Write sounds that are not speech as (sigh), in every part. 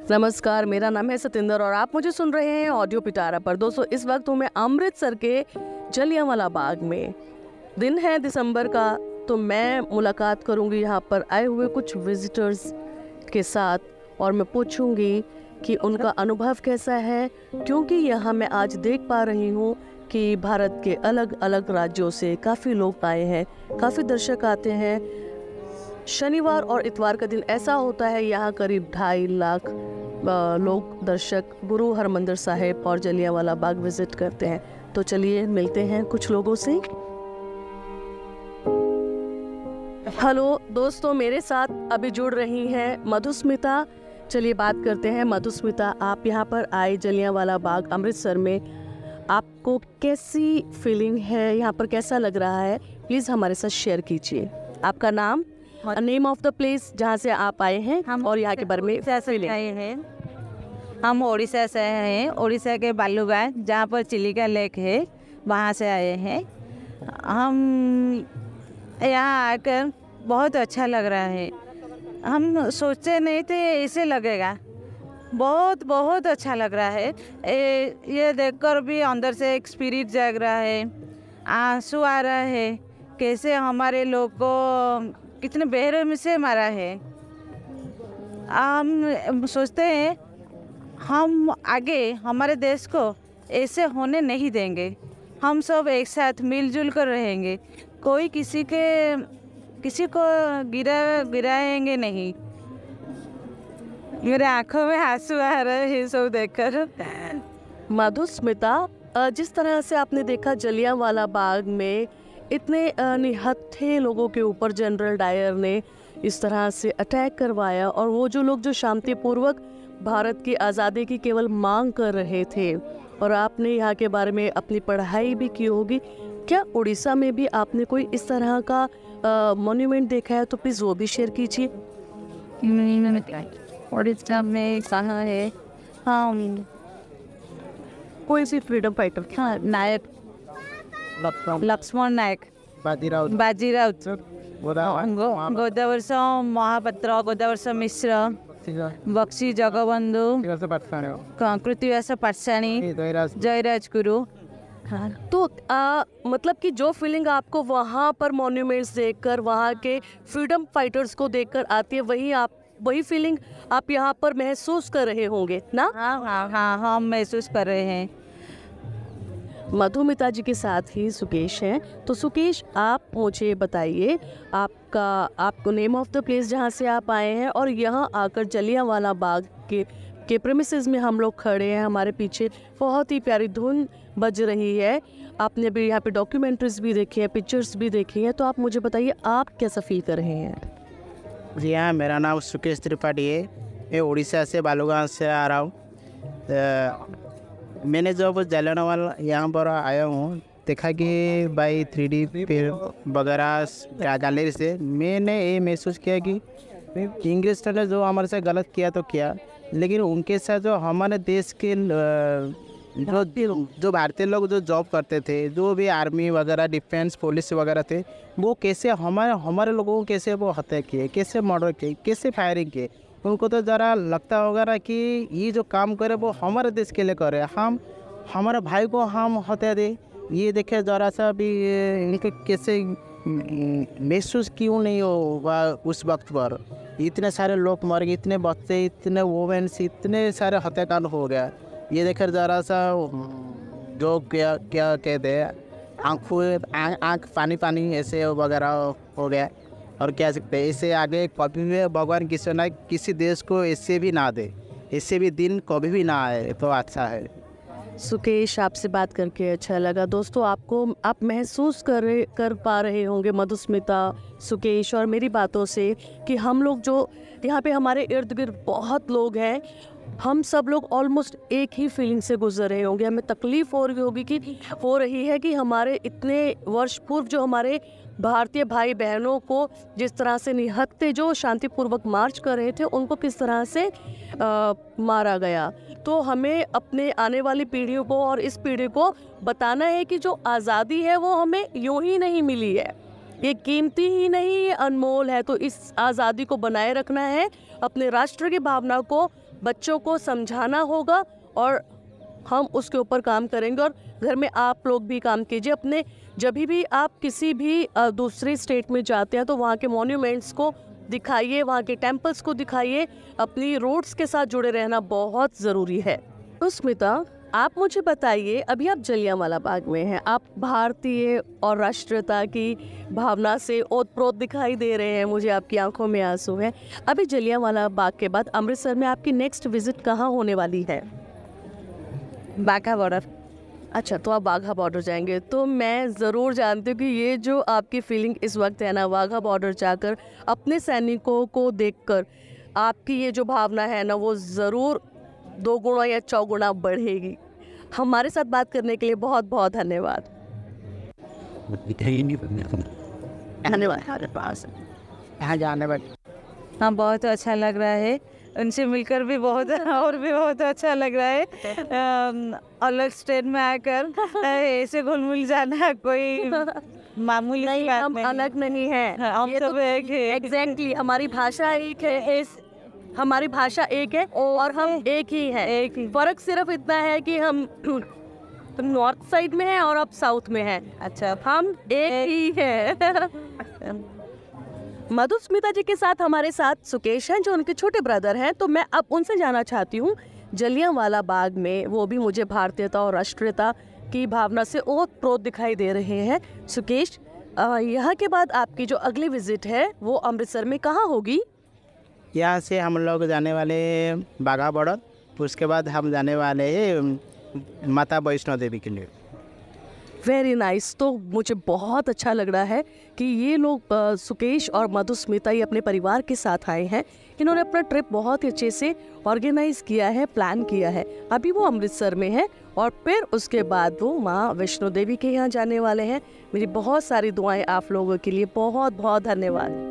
नमस्कार, मेरा नाम है सतिंदर और आप मुझे सुन रहे हैं ऑडियो पिटारा पर। दोस्तों, इस वक्त हूँ मैं अमृतसर के जलियांवाला बाग में। दिन है दिसंबर का तो मैं मुलाकात करूँगी यहाँ पर आए हुए कुछ विजिटर्स के साथ और मैं पूछूँगी कि उनका अनुभव कैसा है, क्योंकि यहाँ मैं आज देख पा रही हूँ कि भारत के अलग अलग राज्यों से काफ़ी लोग आए हैं, काफ़ी दर्शक आते हैं। शनिवार और इतवार का दिन ऐसा होता है, यहाँ करीब ढाई लाख लोग दर्शक गुरु हरमंदिर साहिब और जलियांवाला बाग विज़िट करते हैं। तो चलिए मिलते हैं कुछ लोगों से। हेलो, दोस्तों, मेरे साथ अभी जुड़ रही हैं मधुस्मिता। चलिए बात करते हैं। मधुस्मिता, आप यहाँ पर आए जलियावाला बाग अमृतसर में। आपको कैसी फीलिंग है? यहाँ पर कैसा लग रहा है? प्लीज़ हमारे साथ शेयर कीजिए। आपका नाम? नेम ऑफ़ द प्लेस जहाँ से आप आए हैं हम और यहाँ के बारे में आए हैं। हम उड़ीसा से आए हैं। उड़ीसा के बालूगांव जहाँ पर चिलिका लेक है वहाँ से आए हैं। हम यहाँ आकर बहुत अच्छा लग रहा है। हम सोचते नहीं थे ऐसे लगेगा। बहुत बहुत अच्छा लग रहा है। ए, ये देखकर भी अंदर से एक स्पिरिट जाग रहा है। आँसू आ रहा है। कैसे हमारे लोग को कितने बेरहमी से मारा है? हम सोचते हैं, हम आगे हमारे देश को ऐसे होने नहीं देंगे। हम सब एक साथ मिलजुल कर रहेंगे। कोई किसी के, किसी को गिरा, गिराएँगे नहीं। मेरे आँखों में आँसू आ रहे हैं सब देखकर। मधुस्मिता जिस तरह से आपने देखा जलियांवाला बाग में इतने निहत्थे लोगों के ऊपर जनरल डायर ने इस तरह से अटैक करवाया और वो जो लोग जो शांतिपूर्वक भारत की आज़ादी की केवल मांग कर रहे थे और आपने यहाँ के बारे में अपनी पढ़ाई भी की होगी क्या उड़ीसा में भी आपने कोई इस तरह का मोन्यूमेंट देखा है? तो प्लीज़ वो भी शेयर कीजिए। उड़ीसा में कहाँ है? हम कोई भी फ्रीडम फाइटर हाँ नायक। लक्ष्मण. नायक. बाजीराव बाजीराव गोदावरी गो- गोदावर्ष महापात्र गोदावर्ष मिश्र. बक्सी जगबंधु. क- कृतिवास पाठशाणी जयराज. गुरु हाँ तो आ, मतलब कि जो फीलिंग आपको वहाँ पर मॉन्यूमेंट्स देखकर वहाँ के फ्रीडम फाइटर्स को देखकर आती है वही आप वही फीलिंग आप यहाँ पर महसूस कर रहे होंगे ना? हाँ हाँ हाँ हम महसूस कर रहे हैं। मधुमिता जी के साथ ही सुकेश हैं। तो सुकेश, आप मुझे बताइए, आपका, आपको नेम ऑफ़ द प्लेस जहाँ से आप आए हैं और यहाँ आकर जलियांवाला बाग के के प्रेमिसेस में हम लोग खड़े हैं। हमारे पीछे बहुत ही प्यारी धुन बज रही है। आपने अभी यहाँ पे डॉक्यूमेंट्रीज भी देखी है पिक्चर्स भी देखी है। तो आप मुझे बताइए, आप कैसा फील कर रहे हैं? जी हाँ मेरा नाम सुकेश त्रिपाठी है। मैं उड़ीसा से बालूगांव से आ रहा हूँ। मैंने जब जलियांवाला यहाँ पर आया हूँ, देखा कि भाई थ्री डी फ़िल्म वगैरह गैलरी से मैंने ये महसूस किया कि इंग्लिश ने जो हमारे साथ गलत किया तो किया, लेकिन उनके साथ जो हमारे देश के जो जो भारतीय लोग जो जॉब करते थे, जो भी आर्मी वगैरह डिफेंस पुलिस वगैरह थे, वो कैसे हमारे हमारे लोगों को कैसे वो हत्या किए, कैसे मर्डर किए, कैसे फायरिंग किए? उनको तो ज़रा लगता होगा ना कि ये जो काम करे वो हमारे देश के लिए करे। हम, हमारे भाई को हम हत्या दे। ये देखे ज़रा सा भी इनके कैसे महसूस क्यों नहीं होगा उस वक्त पर? इतने सारे लोग मर गए, इतने बच्चे, इतने वुमेन्स इतने सारे हत्याकांड हो गया। ये देखकर ज़रा सा, जो क्या क्या कहते हैं आँख आँख, पानी पानी ऐसे वगैरह हो गया। और क्या सकते हैं इससे आगे कभी भी भगवान किसी ना किसी देश को ऐसे भी ना दे इससे भी दिन कभी भी ना आए तो अच्छा है। सुकेश, आपसे बात करके अच्छा लगा। दोस्तों, आपको, आप महसूस कर कर पा रहे होंगे मधुस्मिता, सुकेश और मेरी बातों से कि हम लोग जो, यहाँ पे हमारे इर्द गिर्द बहुत लोग हैं, हम सब लोग ऑलमोस्ट एक ही फीलिंग से गुजर रहे होंगे। हमें तकलीफ़ हो रही होगी कि, हो रही है कि हमारे इतने वर्ष पूर्व जो हमारे भारतीय भाई बहनों को जिस तरह से निहत्ते जो शांतिपूर्वक मार्च कर रहे थे उनको किस तरह से आ, मारा गया। तो हमें अपने आने वाली पीढ़ियों को और इस पीढ़ी को बताना है कि जो आज़ादी है वो हमें यूँ ही नहीं मिली है। ये कीमती ही नहीं ये अनमोल है। तो इस आज़ादी को बनाए रखना है। अपने राष्ट्र की भावना को बच्चों को समझाना होगा और हम उसके ऊपर काम करेंगे और घर में आप लोग भी काम कीजिए। अपने जब भी आप किसी भी दूसरे स्टेट में जाते हैं तो वहाँ के मोन्यूमेंट्स को दिखाइए, वहाँ के टेम्पल्स को दिखाइए। अपनी रोड्स के साथ जुड़े रहना बहुत ज़रूरी है। तो स्मिता, आप मुझे बताइए, अभी आप जलियांवाला बाग में हैं, आप भारतीय और राष्ट्रीयता की भावना से ओतप्रोत दिखाई दे रहे हैं, मुझे आपकी आँखों में आँसू हैं। अभी जलियांवाला बाग के बाद अमृतसर में आपकी नेक्स्ट विज़िट कहाँ होने वाली है? बाघा बॉर्डर अच्छा तो आप बाघा बॉर्डर जाएँगे। तो मैं ज़रूर जानती हूँ कि ये जो आपकी फीलिंग इस वक्त है ना बाघा बॉर्डर जाकर अपने सैनिकों को देखकर आपकी ये जो भावना है ना वो ज़रूर दो गुणा या चौगुना बढ़ेगी। हमारे साथ बात करने के लिए बहुत बहुत धन्यवाद। यहाँ जाने हाँ बहुत अच्छा लग रहा है। उनसे मिलकर भी बहुत (laughs) और भी बहुत अच्छा लग रहा है। (laughs) अलग स्टेट में आकर ऐसे घुल मिल जाना कोई (laughs) मामूली नहीं हम अलग नहीं है। हाँ, हम सब तो एक है। एग्जैक्टली हमारी भाषा एक है इस हमारी भाषा एक है और हम एक ही है। एक ही। फ़र्क सिर्फ़ इतना है कि हम (clears throat) नॉर्थ साइड में है और अब साउथ में है। अच्छा। हम एक ही है। मधुस्मिता जी के साथ हमारे साथ सुकेश हैं, जो उनके छोटे ब्रदर हैं। तो मैं अब उनसे जाना चाहती हूँ, जलियांवाला बाग में वो भी मुझे भारतीयता और राष्ट्रीयता की भावना से ओत प्रोत दिखाई दे रहे हैं। सुकेश यहाँ के बाद आपकी जो अगली विज़िट है, वो अमृतसर में कहाँ होगी? यहाँ से हम लोग जाने वाले बाघा बॉर्डर उसके बाद हम जाने वाले माता वैष्णो देवी के लिए। Very nice nice. तो मुझे बहुत अच्छा लग रहा है कि ये लोग सुकेश और मधुस्मिता ये अपने परिवार के साथ आए हैं। इन्होंने अपना ट्रिप बहुत ही अच्छे से ऑर्गेनाइज किया है प्लान किया है। अभी वो अमृतसर में है और फिर उसके बाद वो माँ वैष्णो देवी के यहाँ जाने वाले हैं। मेरी बहुत सारी दुआएँ आप लोगों के लिए। बहुत बहुत धन्यवाद।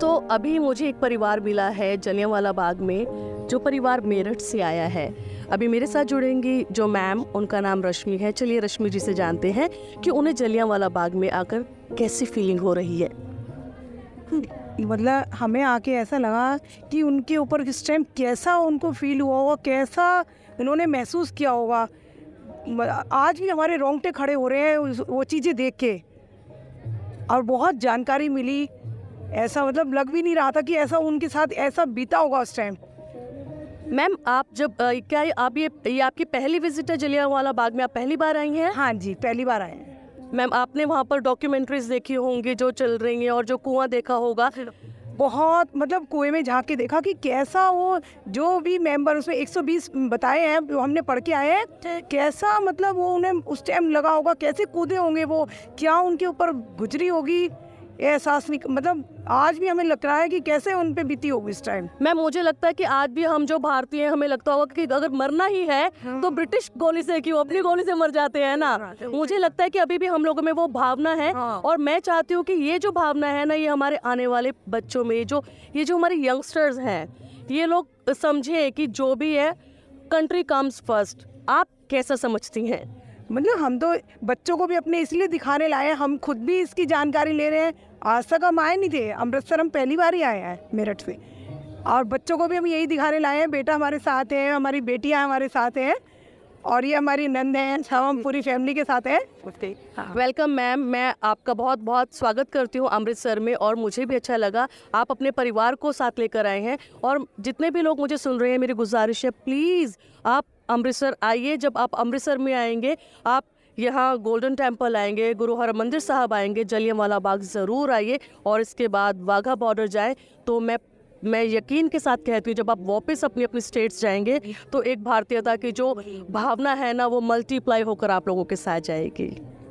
तो अभी मुझे एक परिवार मिला है जलियांवाला बाग में, जो परिवार मेरठ से आया है। अभी मेरे साथ जुड़ेंगी जो मैम, उनका नाम रश्मि है। चलिए रश्मि जी से जानते हैं कि उन्हें जलियांवाला बाग में आकर कैसी फीलिंग हो रही है। मतलब हमें आके ऐसा लगा कि उनके ऊपर इस टाइम कैसा उनको फील हुआ होगा, कैसा उन्होंने महसूस किया होगा। आज भी हमारे रोंगटे खड़े हो रहे हैं वो चीज़ें देख के। और बहुत जानकारी मिली। ऐसा मतलब लग भी नहीं रहा था कि ऐसा उनके साथ ऐसा बीता होगा उस टाइम मैम आप जब क्या आप ये ये आपकी पहली विज़िट है जलियांवाला बाग में आप पहली बार आई हैं? हाँ जी पहली बार आए हैं। मैम आपने वहाँ पर डॉक्यूमेंट्रीज देखी होंगी जो चल रही हैं और जो कुआँ देखा होगा। बहुत मतलब कुएँ में झाँक के देखा कि कैसा वो जो भी मेंबर उसमें 120 बताए हैं जो हमने पढ़ के आए हैं कैसा मतलब वो उन्हें उस टाइम लगा होगा कैसे कूदे होंगे वो क्या उनके ऊपर गुजरी होगी? एहसास नहीं मतलब आज भी हमें लग रहा है कि कैसे उन पे बीती होगी इस टाइम मैम मुझे लगता है कि आज भी हम जो भारतीय हैं हमें लगता होगा कि अगर मरना ही है हाँ। तो ब्रिटिश गोली से क्यों अपनी गोली से मर जाते हैं ना हाँ, मुझे लगता है कि अभी भी हम लोगों में वो भावना है हाँ। और मैं चाहती हूँ कि ये जो भावना है ना ये हमारे आने वाले बच्चों में जो ये जो हमारे यंगस्टर्स हैं ये लोग समझे कि जो भी है कंट्री कम्स फ़र्स्ट आप कैसा समझती हैं मतलब हम तो बच्चों को भी अपने इसलिए दिखाने लाए हैं हम खुद भी इसकी जानकारी ले रहे हैं आज तक हम आए नहीं थे अमृतसर हम पहली बार ही आए हैं मेरठ से। और बच्चों को भी हम यही दिखाने लाए हैं बेटा हमारे साथ है हमारी बेटियाँ हमारे साथ हैं और ये हमारी नंद हैं सब हम पूरी फैमिली के साथ हैं। वेलकम मैम मैं आपका बहुत बहुत स्वागत करती हूँ अमृतसर में और मुझे भी अच्छा लगा आप अपने परिवार को साथ लेकर आए हैं और जितने भी लोग मुझे सुन रहे हैं मेरी गुजारिश है प्लीज़ आप अमृतसर आइए जब आप अमृतसर में आएँगे आप यहाँ गोल्डन टेंपल आएँगे गुरु हरमंदिर साहब आएँगे जलियांवाला बाग ज़रूर आइए और इसके बाद वाघा बॉर्डर जाए। तो मैं मैं यकीन के साथ कहती हूँ जब आप वापस अपनी अपनी स्टेट्स जाएँगे तो एक भारतीयता की जो भावना है ना वो मल्टीप्लाई होकर आप लोगों के साथ जाएगी।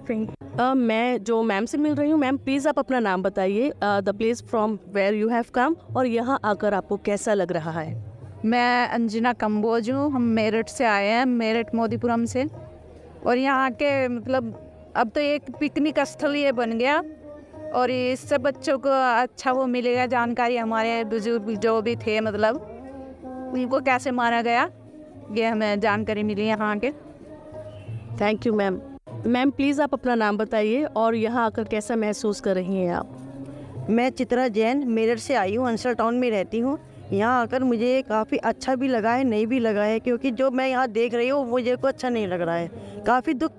Uh, मैं जो मैम से मिल रही हूँ मैम प्लीज़ आप अपना नाम बताइए। The place from where you have come और यहाँ आकर आपको कैसा लग रहा है? मैं अंजना कम्बोज हूँ हम मेरठ से आए हैं मेरठ मोदीपुरम से। और यहाँ के मतलब अब तो एक पिकनिक स्थल ये बन गया और इससे बच्चों को अच्छा वो मिलेगा जानकारी हमारे बुज़ुर्ग जो भी थे मतलब उनको कैसे मारा गया ये हमें जानकारी मिली यहाँ के thank you ma'am ma'am please आप अपना नाम बताइए और यहाँ आकर कैसा महसूस कर रही हैं आप? मैं चित्रा जैन मेरठ से आई हूँ अंसर टाउन में रहती हूँ। यहाँ आकर मुझे काफ़ी अच्छा भी लगा है नहीं भी लगा है क्योंकि जो मैं यहाँ देख रही हूँ मुझे को अच्छा नहीं लग रहा है। काफ़ी दुख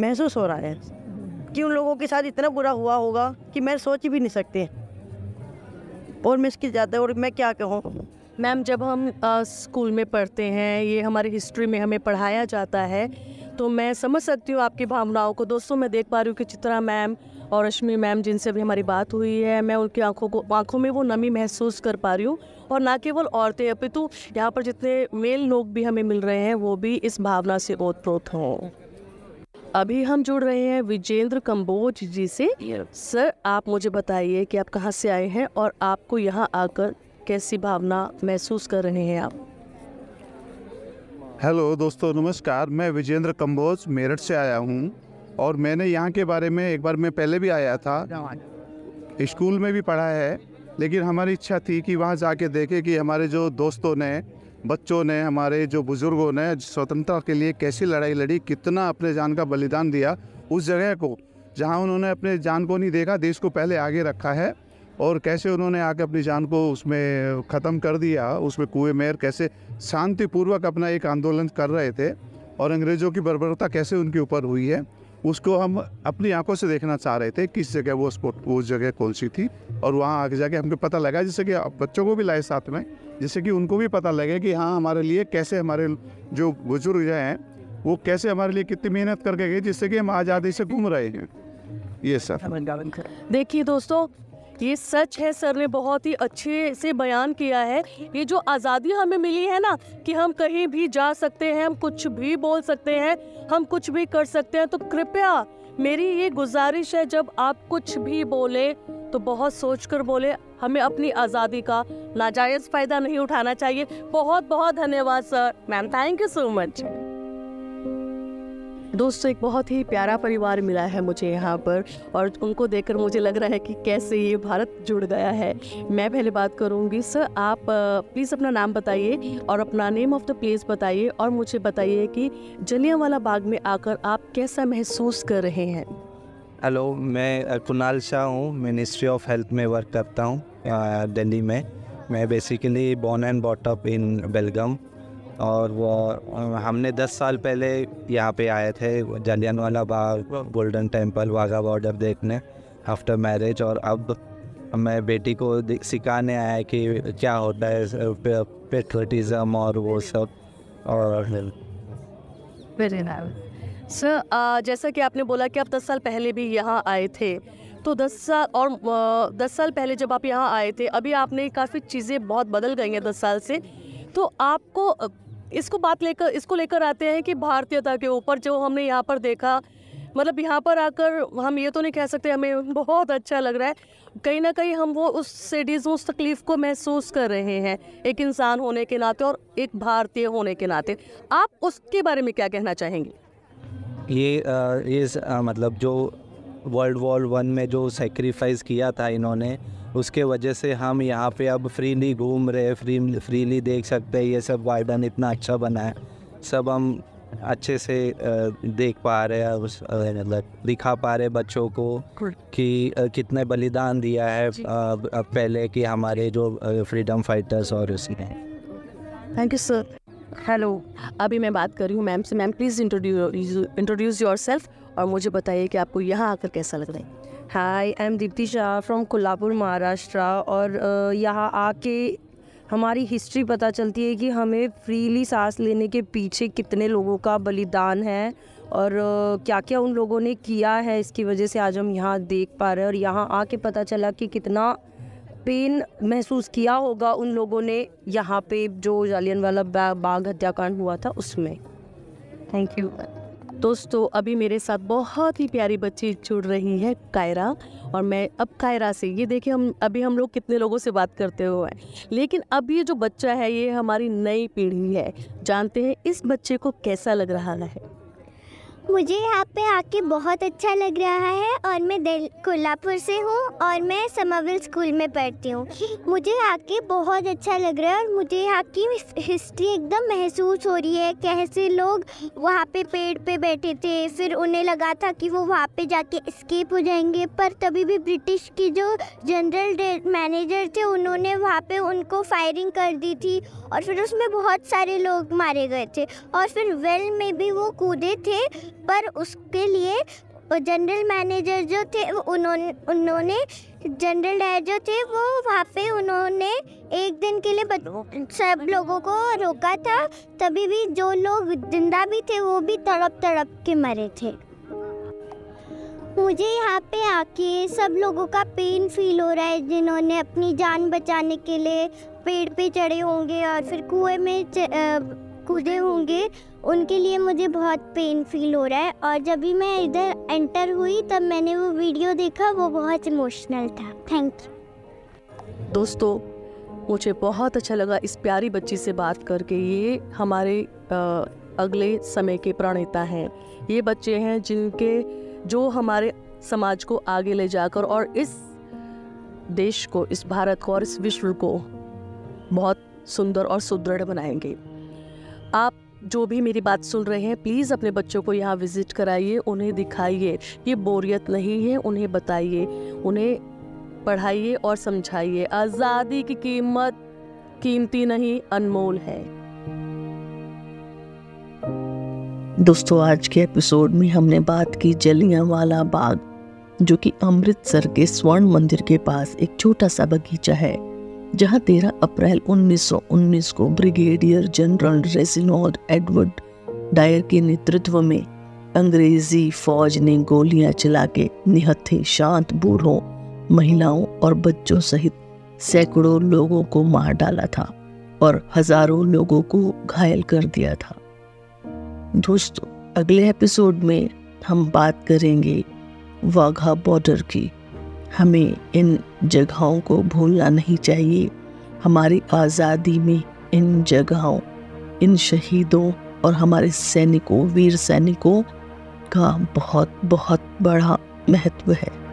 महसूस हो रहा है कि उन लोगों के साथ इतना बुरा हुआ होगा कि मैं सोच भी नहीं सकती। और मैं इसकी ज़्यादा और मैं क्या कहूँ? मैम जब हम आ, स्कूल में पढ़ते हैं ये हमारी हिस्ट्री में हमें पढ़ाया जाता है तो मैं समझ सकती हूँ आपकी भावनाओं को। दोस्तों मैं देख पा रही हूँ कि चित्रा मैम और रश्मि मैम जिनसे भी हमारी बात हुई है मैं उनकी आँखों को आँखों में वो नमी महसूस कर पा रही हूँ। और ना केवल औरतें अपितु यहाँ पर जितने मेल लोग भी हमें मिल रहे हैं वो भी इस भावना से ओतप्रोत हों। अभी हम जुड़ रहे हैं विजेंद्र कम्बोज जी से। सर आप मुझे बताइए कि आप कहाँ से आए हैं और आपको यहाँ आकर कैसी भावना महसूस कर रहे हैं आप? हेलो दोस्तों नमस्कार। मैं विजेंद्र कम्बोज मेरठ से आया हूँ। और मैंने यहाँ के बारे में, एक बार मैं पहले भी आया था। स्कूल में भी पढ़ा है, लेकिन हमारी इच्छा थी कि वहाँ जाके देखें कि हमारे जो दोस्तों ने, बच्चों ने, हमारे जो बुज़ुर्गों ने, स्वतंत्रता के लिए कैसी लड़ाई लड़ी, कितना अपने जान का बलिदान दिया उस जगह को, जहाँ उन्होंने अपने जान को नहीं देखा, देश को पहले आगे रखा है, और कैसे उन्होंने आके अपनी जान को उसमें ख़त्म कर दिया, उसमें कुएँ मेर, कैसे शांतिपूर्वक अपना एक आंदोलन कर रहे थे, और अंग्रेज़ों की बर्बरता कैसे उनके ऊपर हुई है। उसको हम अपनी आँखों से देखना चाह रहे थे, किस जगह वो स्पोर्ट वो जगह कौन सी थी, और वहाँ आगे जाके हमको पता लगा, जैसे कि बच्चों को भी लाए साथ में जिससे कि उनको भी पता लगे कि हाँ हमारे लिए कैसे हमारे जो बुज़ुर्ग हैं, वो कैसे हमारे लिए कितनी मेहनत करके गए, जिससे कि हम आज़ादी से घूम रहे हैं। ये सर। देखिए दोस्तों ये सच है, सर ने बहुत ही अच्छे से बयान किया है। ये जो आज़ादी हमें मिली है ना, कि हम कहीं भी जा सकते हैं, हम कुछ भी बोल सकते हैं, हम कुछ भी कर सकते हैं तो कृपया मेरी ये गुजारिश है, जब आप कुछ भी बोले तो बहुत सोच कर बोले, हमें अपनी आज़ादी का नाजायज़ फ़ायदा नहीं उठाना चाहिए। बहुत बहुत धन्यवाद, sir. Ma'am thank you so much दोस्तों, एक बहुत ही प्यारा परिवार मिला है मुझे यहाँ पर और उनको देखकर मुझे लग रहा है कि कैसे ये भारत जुड़ गया है। मैं पहले बात करूँगी, सर, आप प्लीज़ अपना नाम बताइए और अपना नेम ऑफ़ द प्लेस बताइए और मुझे बताइए कि जलियांवाला बाग में आकर आप कैसा महसूस कर रहे हैं? हेलो मैं कुणाल शाह हूँ। मिनिस्ट्री ऑफ़ हेल्थ में वर्क करता हूँ दिल्ली में। मैं basically born and brought up in Belgaum और वो, हमने दस साल पहले यहाँ पे आए थे Jallianwala Bagh golden temple Wagah border देखने आफ्टर मैरिज और अब मैं बेटी को सिखाने आया कि क्या होता है पेट्रोटिज़म और वो सब, और वेरी नाइस सर जैसा कि आपने बोला कि आप दस साल पहले भी यहाँ आए थे तो दस साल, और दस साल पहले जब आप यहाँ आए थे, अभी आपने काफ़ी चीज़ें बहुत बदल गई हैं दस साल से तो आपको इसको बात लेकर, इसको लेकर आते हैं कि भारतीयता के ऊपर जो हमने यहाँ पर देखा मतलब यहाँ पर आकर हम ये तो नहीं कह सकते, हमें बहुत अच्छा लग रहा है। कहीं ना कहीं हम वो उस सेडीज उस तकलीफ़ को महसूस कर रहे हैं, एक इंसान होने के नाते और एक भारतीय होने के नाते। आप उसके बारे में क्या कहना चाहेंगे? ये इस मतलब जो वर्ल्ड वॉर वन में जो सेक्रीफाइस किया था इन्होंने उसके वजह से हम यहाँ पे अब फ्रीली घूम रहे फ्री फ्रीली देख सकते हैं ये सब गार्डन इतना अच्छा बना है। सब हम अच्छे से देख पा रहे हैं मतलब दिखा पा रहे बच्चों को कि कितने बलिदान दिया है पहले कि हमारे जो फ्रीडम फाइटर्स और उसने। थैंक यू सर हेलो अभी मैं बात कर रही हूँ मैम से। Ma'am please introduce introduce yourself और मुझे बताइए कि आपको यहाँ आकर कैसा लग रहा है। Hi I am Deepti Shah from Kolhapur Maharashtra और यहाँ आके हमारी हिस्ट्री पता चलती है कि हमें फ्रीली सांस लेने के पीछे कितने लोगों का बलिदान है और क्या क्या उन लोगों ने किया है इसकी वजह से आज हम यहाँ देख पा रहे हैं और यहाँ आके पता चला कि कितना पेन महसूस किया होगा उन लोगों ने यहाँ पे जो जालियन वाला बाग हत्याकांड हुआ था उसमें। थैंक यू दोस्तों, अभी मेरे साथ बहुत ही प्यारी बच्ची जुड़ रही है, कायरा। और मैं अब कायरा से, ये देखिए हम, अभी हम लोग कितने लोगों से बात करते हुए हैं। लेकिन अब ये जो बच्चा है, ये हमारी नई पीढ़ी है। जानते हैं इस बच्चे को कैसा लग रहा है? मुझे यहाँ पे आके बहुत अच्छा लग रहा है और मैं दिल, कोल्हापुर से हूँ और मैं समरविल स्कूल में पढ़ती हूँ। (laughs) मुझे आके बहुत अच्छा लग रहा है और मुझे यहाँ की हिस्ट्री एकदम महसूस हो रही है। कैसे लोग वहाँ पे पेड़ पे बैठे थे, फिर उन्हें लगा था कि वो वहाँ पे जाके स्केप हो जाएँगे, पर तभी भी ब्रिटिश की जो जनरल मैनेजर थे, उन्होंने वहाँ पे उनको फायरिंग कर दी थी और फिर उसमें बहुत सारे लोग मारे गए थे और फिर वेल में भी वो कूदे थे, पर उसके लिए जनरल मैनेजर जो थे उन्होंने उन्होंने जनरल डायर जो थे, वो वहाँ पे उन्होंने एक दिन के लिए सब लोगों को रोका था, तभी भी जो लोग ज़िंदा भी थे, वो भी तड़प तड़प के मरे थे। मुझे यहाँ पे आके सब लोगों का पेन फील हो रहा है, जिन्होंने अपनी जान बचाने के लिए पेड़ पे चढ़े होंगे और फिर कुएँ में कूदे होंगे, उनके लिए मुझे बहुत पेन फील हो रहा है। और जब भी मैं इधर एंटर हुई, तब मैंने वो वीडियो देखा, वो बहुत इमोशनल था। थैंक यू दोस्तों, मुझे बहुत अच्छा लगा इस प्यारी बच्ची से बात करके। ये हमारे अगले समय के प्रणेता हैं। ये बच्चे हैं जिनके जो हमारे समाज को आगे ले जाकर और इस देश को, इस भारत को और इस विश्व को बहुत सुंदर और सुदृढ़ बनाएँगे। आप जो भी मेरी बात सुन रहे हैं, प्लीज़ अपने बच्चों को यहाँ विज़िट कराइए, उन्हें दिखाइए। ये बोरियत नहीं है, उन्हें बताइए, उन्हें पढ़ाइए और समझाइए। आज़ादी की कीमत कीमती नहीं, अनमोल है। दोस्तों, आज के एपिसोड में हमने बात की जलियांवाला बाग, जो कि अमृतसर के स्वर्ण मंदिर के पास एक छोटा सा बगीचा है, जहाँ 13 अप्रैल 1919 को brigadier general Reginald Edward Dyer के नेतृत्व में अंग्रेज़ी फौज ने गोलियाँ चला के निहत्थे शांत बूढ़ों, महिलाओं और बच्चों सहित सैकड़ों लोगों को मार डाला था और हज़ारों लोगों को घायल कर दिया था। दोस्तों, अगले एपिसोड में हम बात करेंगे वाघा बॉर्डर की। हमें इन जगहों को भूलना नहीं चाहिए। हमारी आज़ादी में इन जगहों, इन शहीदों और हमारे सैनिकों, वीर सैनिकों का बहुत बहुत बड़ा महत्व है।